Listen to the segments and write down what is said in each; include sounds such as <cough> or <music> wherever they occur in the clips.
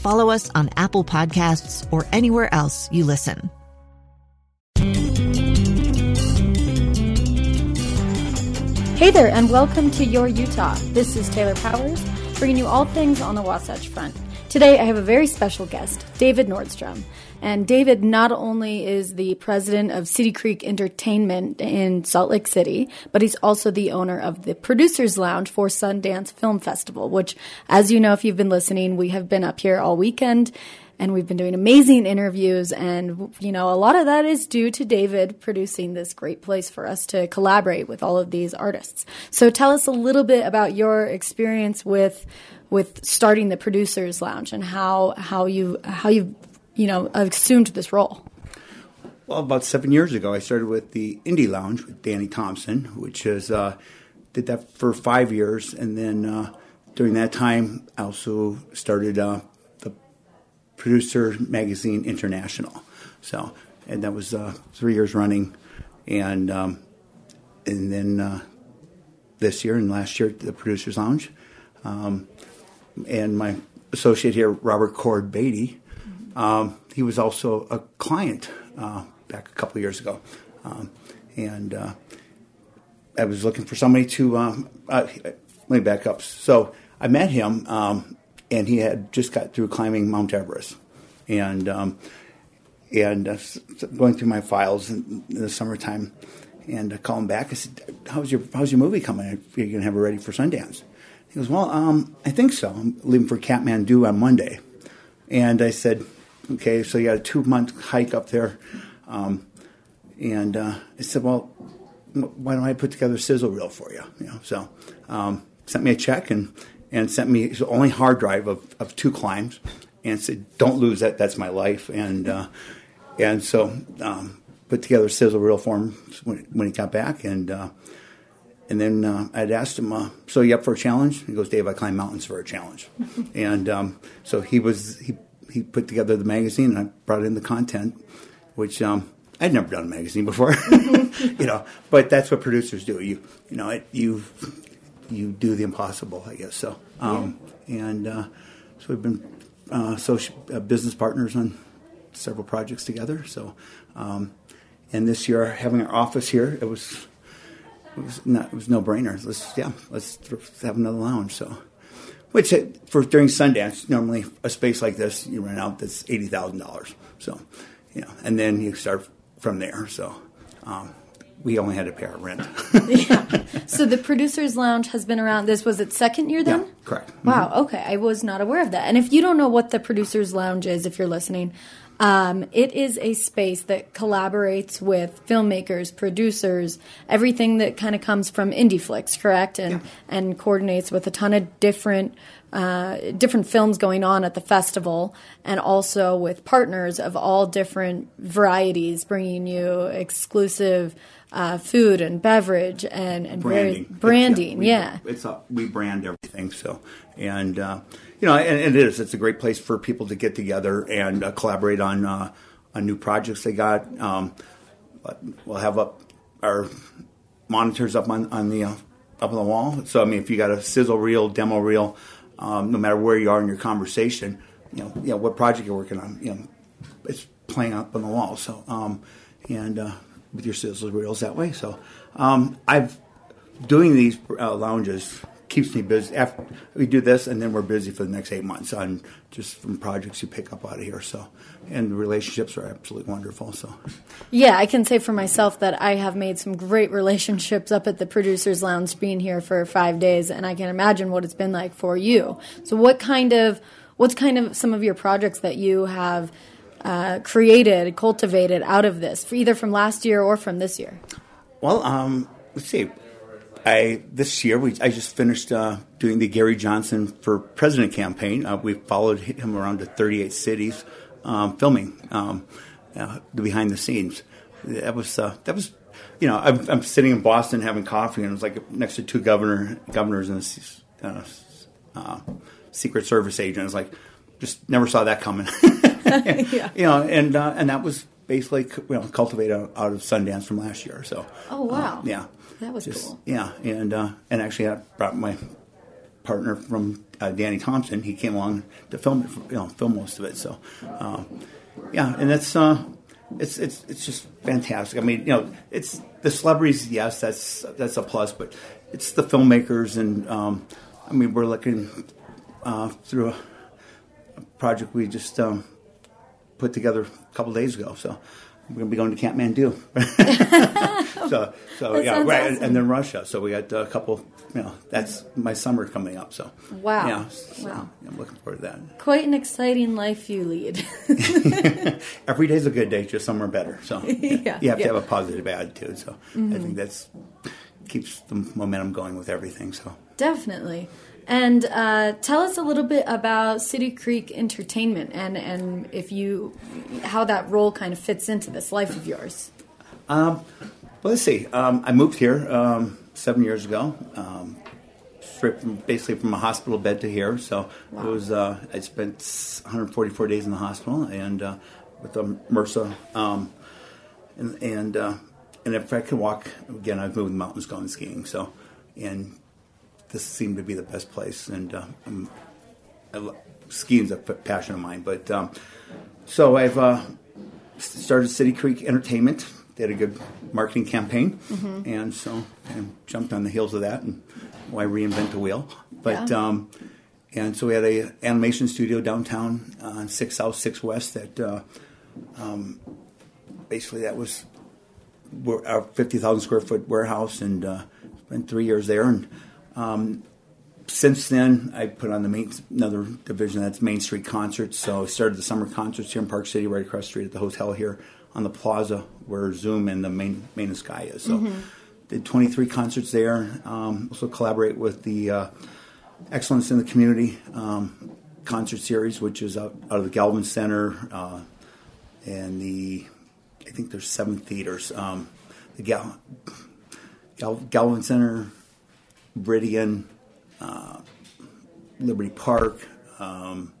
follow us on Apple Podcasts, or anywhere else you listen. Hey there, and welcome to Your Utah. This is Taylor Powers, bringing you all things on the Wasatch Front. Today, I have a very special guest, David Nordstrom. And David not only is the president of City Creek Entertainment in Salt Lake City, but he's also the owner of the Producers Lounge for Sundance Film Festival, which, as you know, if you've been listening, we have been up here all weekend and we've been doing amazing interviews. And you know a lot of that is due to david producing this great place for us to collaborate with all of these artists. So tell us a little bit about your experience with with starting the producers lounge and how how you how you you know, assumed this role? Well, about seven years ago, I started with the Indie Lounge with Danny Thompson, which is uh, did that for five years, and then uh, during that time, I also started uh, Producer Magazine International. So, and that was uh, three years running, and um, and then uh, this year and last year, the Producers Lounge, um, and my associate here, Robert Cord Beatty um, he was also a client uh, back a couple years ago, um, and uh, I was looking for somebody to. Um, uh, let me back up. So I met him, um, and he had just got through climbing Mount Everest, and um, and uh, going through my files in, the summertime, and I called him back. I said, "How's your How's your movie coming? Are you to have it ready for Sundance?" He goes, "Well, um, I think so. I'm leaving for Kathmandu on Monday." And I said, Okay, so you got a two month hike up there. Um, and uh, I said, well, why don't I put together a sizzle reel for you? You know, so um, sent me a check and and sent me his only hard drive of, of two climbs, and said, don't lose that. That's my life. And uh, and so um, put together a sizzle reel for him when, when he got back, and uh, and then uh, I'd asked him, uh, "So you up for a challenge?" He goes, "Dave, I climb mountains for a challenge." <laughs> and um, so he was he he put together the magazine, and I brought in the content, which um, I'd never done a magazine before, <laughs> you know. But that's what producers do. You you know it, you you do the impossible, I guess. So um, yeah. and uh, so we've been uh, social uh, business partners on several projects together. So um, and this year having our office here, it was. It was, not, it was no brainer. Let's yeah, let's have another lounge. So which uh, for during Sundance, normally a space like this you rent out that's eighty thousand dollars. So, you know, and then you start from there. So, um, we only had to pay our rent. <laughs> yeah. So the producers lounge has been around. This was its second year then. Yeah, correct. Wow. Mm-hmm. Okay, I was not aware of that. And if you don't know what the producers lounge is, if you're listening, um, it is a space that collaborates with filmmakers, producers, everything that kind of comes from indie flicks, correct? And yeah. and coordinates with a ton of different uh, different films going on at the festival, and also with partners of all different varieties, bringing you exclusive. Uh, food and beverage and, and branding, branding, yeah. We, yeah. It's a, we brand everything. So, and uh, you know, and, and, it is. It's a great place for people to get together and uh, collaborate on uh, on new projects they got. Um, we'll have up our monitors up on, on the uh, up on the wall. So I mean, if you got a sizzle reel, demo reel, um, no matter where you are in your conversation, you know, you know what project you're working on, you know, it's playing up on the wall. So um, and uh, with your sizzle reels that way. So um, I've doing these uh, lounges keeps me busy. After we do this, and then we're busy for the next eight months on just from projects you pick up out of here. So, and the relationships are absolutely wonderful. So, Yeah, I can say for myself that I have made some great relationships up at the Producers Lounge being here for five days, and I can imagine what it's been like for you. So, what kind of what's kind of some of your projects that you have uh, created, cultivated out of this, for either from last year or from this year? well, um, let's see. I this year we I just finished uh, doing the Gary Johnson for President campaign. Uh, we followed him around to 38 cities, um, filming um, uh, the behind the scenes. That was uh, that was, you know, I'm, I'm sitting in Boston having coffee, and it was like next to two governor governors and a uh, uh, Secret Service agent. It's like just never saw that coming. <laughs> <laughs> You know, and uh, and that was basically you know cultivated out, of Sundance from last year. So Oh, wow. uh, yeah, That was Just- cool. Yeah, and uh, and actually I brought my partner from uh, Danny Thompson. He came along to film it, you know, film most of it. So um, yeah, and that's uh, it's it's it's just fantastic. I mean, you know, it's the celebrities. Yes, that's that's a plus, but it's the filmmakers, and um, I mean, we're looking uh, through a, a project we just um, put together a couple days ago. So we're going to be going to Kathmandu. <laughs> <laughs> so so That yeah, right, and- awesome. and then Russia. So we got a couple. You know, that's my summer coming up. So Wow. yeah, so, Wow. I'm looking forward to that. Quite an exciting life you lead. <laughs> Every day's a good day, just somewhere better. So yeah, Yeah, you have yeah. Mm-hmm. to have a positive attitude. So I think that's keeps the momentum going with everything. So Definitely. And uh, tell us a little bit about City Creek Entertainment and, and if you how that role kind of fits into this life of yours. Well, let's see. Um, I moved here um, seven years ago, um, straight from, basically from a hospital bed to here. So it was. Uh, I spent 144 days in the hospital and uh, with the MRSA, um, and and uh, and if I could walk again, I've moved the mountains, gone skiing. So, and this seemed to be the best place. And uh, I'm, I skiing's a p- passion of mine, but um, so I've. Uh, started City Creek Entertainment. They had a good marketing campaign, and so I jumped on the heels of that, and why reinvent the wheel? But Yeah. um, and so we had a animation studio downtown on Six South, Six West. That uh, um, basically that was were- our fifty thousand square foot warehouse, and uh, spent three years there. And um, since then, I put on the main, another division that's Main Street Concerts. So I started the summer concerts here in Park City, right across the street at the hotel here on the plaza where Zoom and the main main sky is. So did 23 concerts there. Um, also collaborate with the uh, Excellence in the Community um, concert series, which is out, out of the Gallivan Center uh, and the I think there's seven theaters. Um, the Gal, Gal, Gallivan Center, Viridian, uh, Liberty Park. Um,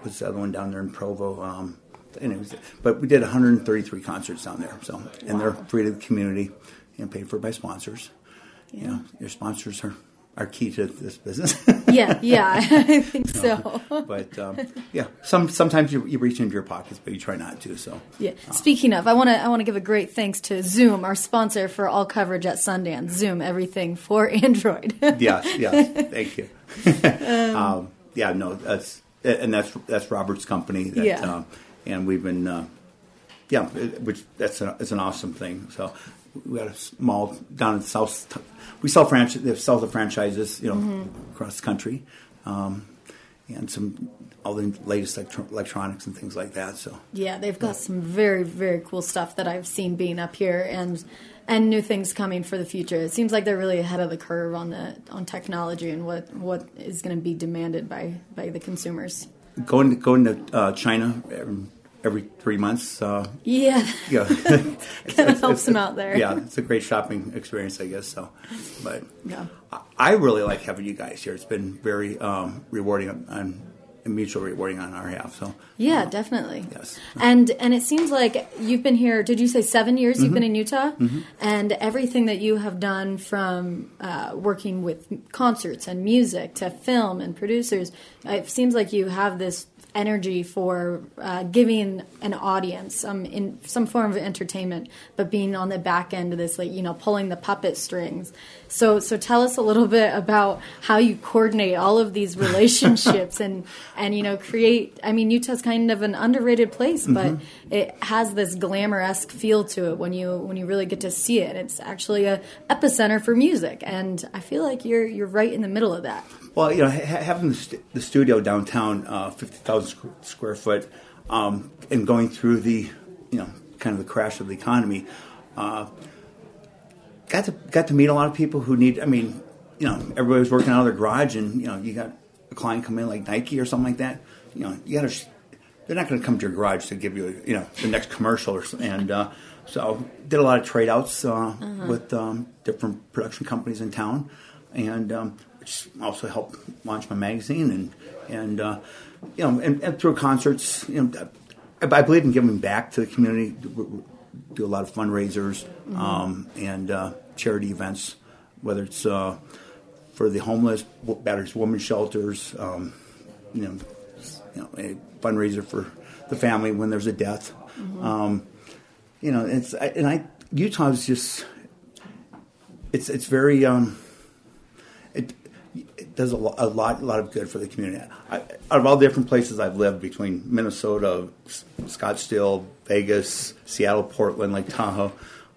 what's the other one down there in Provo? Um, anyways, but we did 133 concerts down there. So, and they're free to the community and paid for by sponsors. You know, your sponsors are, are key to this business. <laughs> Yeah, yeah, I <laughs> think so. but um, yeah, some sometimes you, you reach into your pockets, but you try not to. So Yeah. Speaking of, I want to I want to give a great thanks to Zoom, our sponsor for all coverage at Sundance. Zoom, everything for <laughs> Android. yes, yes, thank you. um, yeah, no, that's and that's that's Robert's company. That, Yeah. um, and we've been, uh, yeah, it- which that's an, it's an awesome thing. So we got a small down in South. We sell franchise, they sell the franchises, you know, Mm-hmm. across the country, um, and some all the latest electronics and things like that. So yeah, they've got some very very cool stuff that I've seen being up here and and new things coming for the future. It seems like they're really ahead of the curve on the on technology and what what is going to be demanded by by the consumers. going to going to uh, China every, three months. Uh, Yeah. yeah, <laughs> Kind of helps them out there. Yeah, it's a great shopping experience, I guess. So, but Yeah. I, really like having you guys here. It's been very um, rewarding on, and mutual rewarding on our half. So, Yeah, definitely. Yes. And and it seems like you've been here. Did you say seven years? You've Mm-hmm. been in Utah, and everything that you have done from uh, working with concerts and music to film and producers, it seems like you have this energy for uh, giving an audience some in some form of entertainment, but being on the back end of this, like you know, pulling the puppet strings. So, so tell us a little bit about how you coordinate all of these relationships and <laughs> and you know create. I mean, Utah's kind of an underrated place, but mm-hmm. it has this glamour esque feel to it when you when you really get to see it. It's actually a epicenter for music, and I feel like you're you're right in the middle of that. Well, you know, ha- having the, st- the, studio downtown, uh, fifty thousand squ- square foot, um, and going through the, you know, kind of the crash of the economy, uh, got to got to meet a lot of people who need. I mean, you know, everybody was working out of their garage, and you know, you got a client come in like Nike or something like that. You know, you got to. They're not going to come to your garage to give you, you know, the next commercial, or, and uh, so did a lot of trade outs uh, uh-huh. with um, different production companies in town, and um, which also helped launch my magazine and and uh, you know and, and, through concerts. You know, I, I, believe in giving back to the community. Do a lot of fundraisers mm-hmm. um, and uh, charity events, whether it's uh, for the homeless, battered women shelters. Um, you know, you know, a fundraiser for the family when there's a death. Mm-hmm. Um, you know, it's and I Utah is just it's it's very um, it does a lot, a lot, a lot of good for the community. I, out of all the different places I've lived, between Minnesota, Scottsdale, Vegas, Seattle, Portland, Lake Tahoe,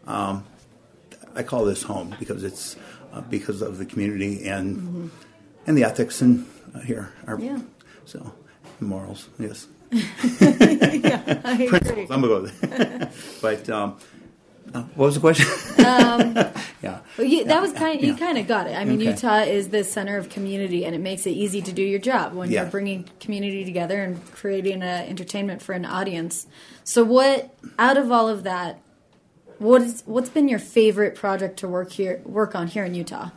um, I call this home because it's uh, because of the community and mm-hmm. and the ethics and uh, here are yeah. so morals. Yes. <laughs> yeah, I <laughs> Principles. I'm gonna go there. but um, uh, what was the question? um, <laughs> yeah. Well, you, that was kind. Of, you kind of got it. I mean, okay. Utah is the center of community, and it makes it easy to do your job when yeah. you're bringing community together and creating a entertainment for an audience. So, what out of all of that, what is what's been your favorite project to work here work on here in Utah?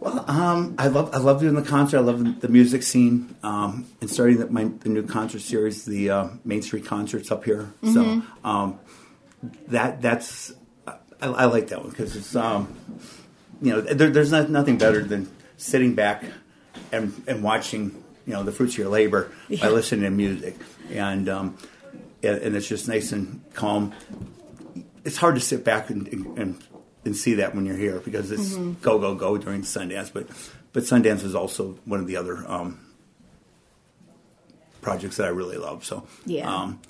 Well, um, I love I love doing the concert. I love the music scene um, and starting the, my, the new concert series, the uh, Main Street concerts up here. Mm-hmm. So um, that that's I, I, like that one because it's um, you know there, there's not, nothing better than sitting back and and watching you know the fruits of your labor yeah. by listening to music and, um, and, and it's just nice and calm. It's hard to sit back and, and and see that when you're here because it's mm-hmm. go go go during Sundance, but but Sundance is also one of the other um, projects that I really love. So yeah, um,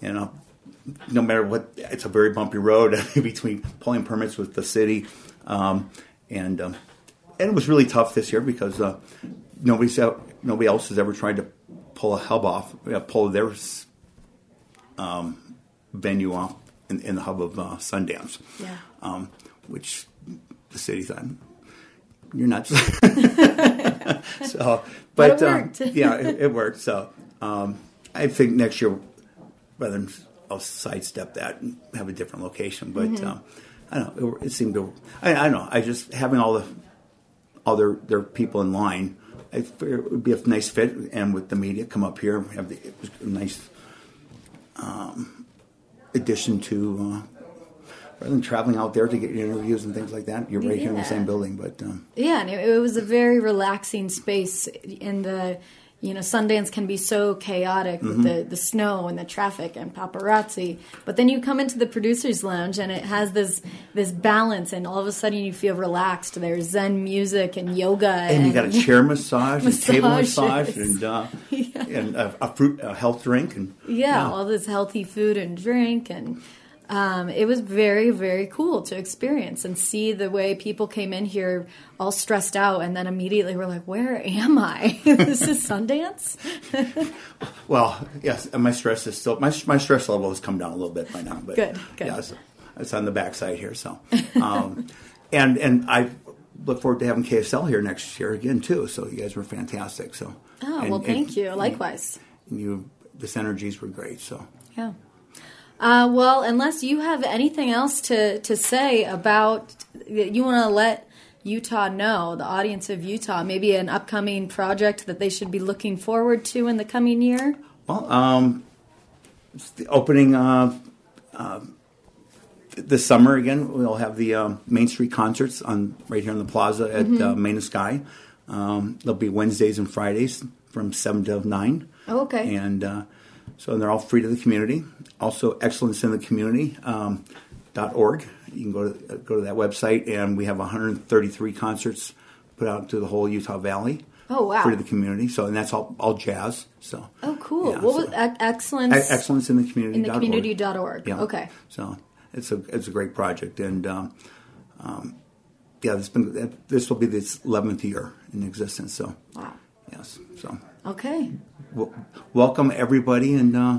you know, no matter what, it's a very bumpy road <laughs> between pulling permits with the city, um, and um, and it was really tough this year because uh, nobody nobody else has ever tried to pull a hub off, uh, pull their um, venue off in, in, the hub of uh, Sundance. Yeah. Um, which the city thought you're nuts. <laughs> so, but, but um, yeah, it, it, worked. So um, I think next year, rather than I'll sidestep that and have a different location. But mm-hmm. um, I don't know. It, it seemed to. I, I, don't know. I just having all the all their their people in line. I figured it would be a nice fit, and with the media come up here, have the it was a nice um, addition to. Uh, rather than traveling out there to get interviews and things like that, you're right yeah. here in the same building. But um, yeah, and it, it was a very relaxing space in the you know, Sundance can be so chaotic mm-hmm. with the, the snow and the traffic and paparazzi. But then you come into the producers lounge and it has this this balance and all of a sudden you feel relaxed. There's Zen music and yoga and, and you got a chair massage and table massage and <laughs> uh, yeah. and a, a, fruit a health drink and yeah, yeah, all this healthy food and drink and um, it was very, very cool to experience and see the way people came in here all stressed out and then immediately were like, Where am I? <laughs> this is Sundance? <laughs> well, yes, and my stress is still, my, my stress level has come down a little bit by now. But good, good. Yeah, it's, it's on the backside here. So, um, <laughs> and, and I look forward to having KSL here next year again, too. So you guys were fantastic. So, oh, and, well, thank and, you. Likewise. You, this energies were great. So, yeah. Uh, well, unless you have anything else to, to say about, you want to let Utah know, the audience of Utah, maybe an upcoming project that they should be looking forward to in the coming year? Well, um, the opening uh, uh, this summer again. We'll have the um, Main Street concerts on right here in the plaza at mm-hmm. uh, Main Sky. Um, they'll be Wednesdays and Fridays from 7 to 9. Oh, okay. And uh, so and they're all free to the community. Also, excellence in the community. Um, .org. You can go to go to that website, and we have 133 concerts put out to the whole Utah Valley. Oh, wow. For the community. So, and that's all all jazz. So. Oh, cool. yeah, what so- was ex- excellence? E- excellence in the community. in the community.org. Yeah. Okay. So it's a it's a great project, and um, um, yeah, this been this will be this eleventh year in existence. So Wow. yes, so Okay. w- welcome everybody, and uh,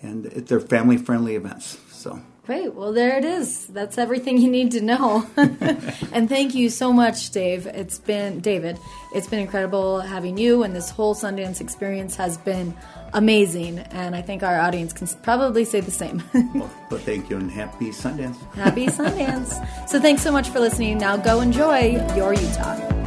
and they're family friendly events. So Great. Well, there it is. That's everything you need to know. <laughs> and thank you so much, Dave. It's been David. It's been incredible having you, and this whole Sundance experience has been amazing. And I think our audience can probably say the same. <laughs> well, but thank you, and happy Sundance. Happy Sundance. So thanks so much for listening. Now go enjoy your Utah.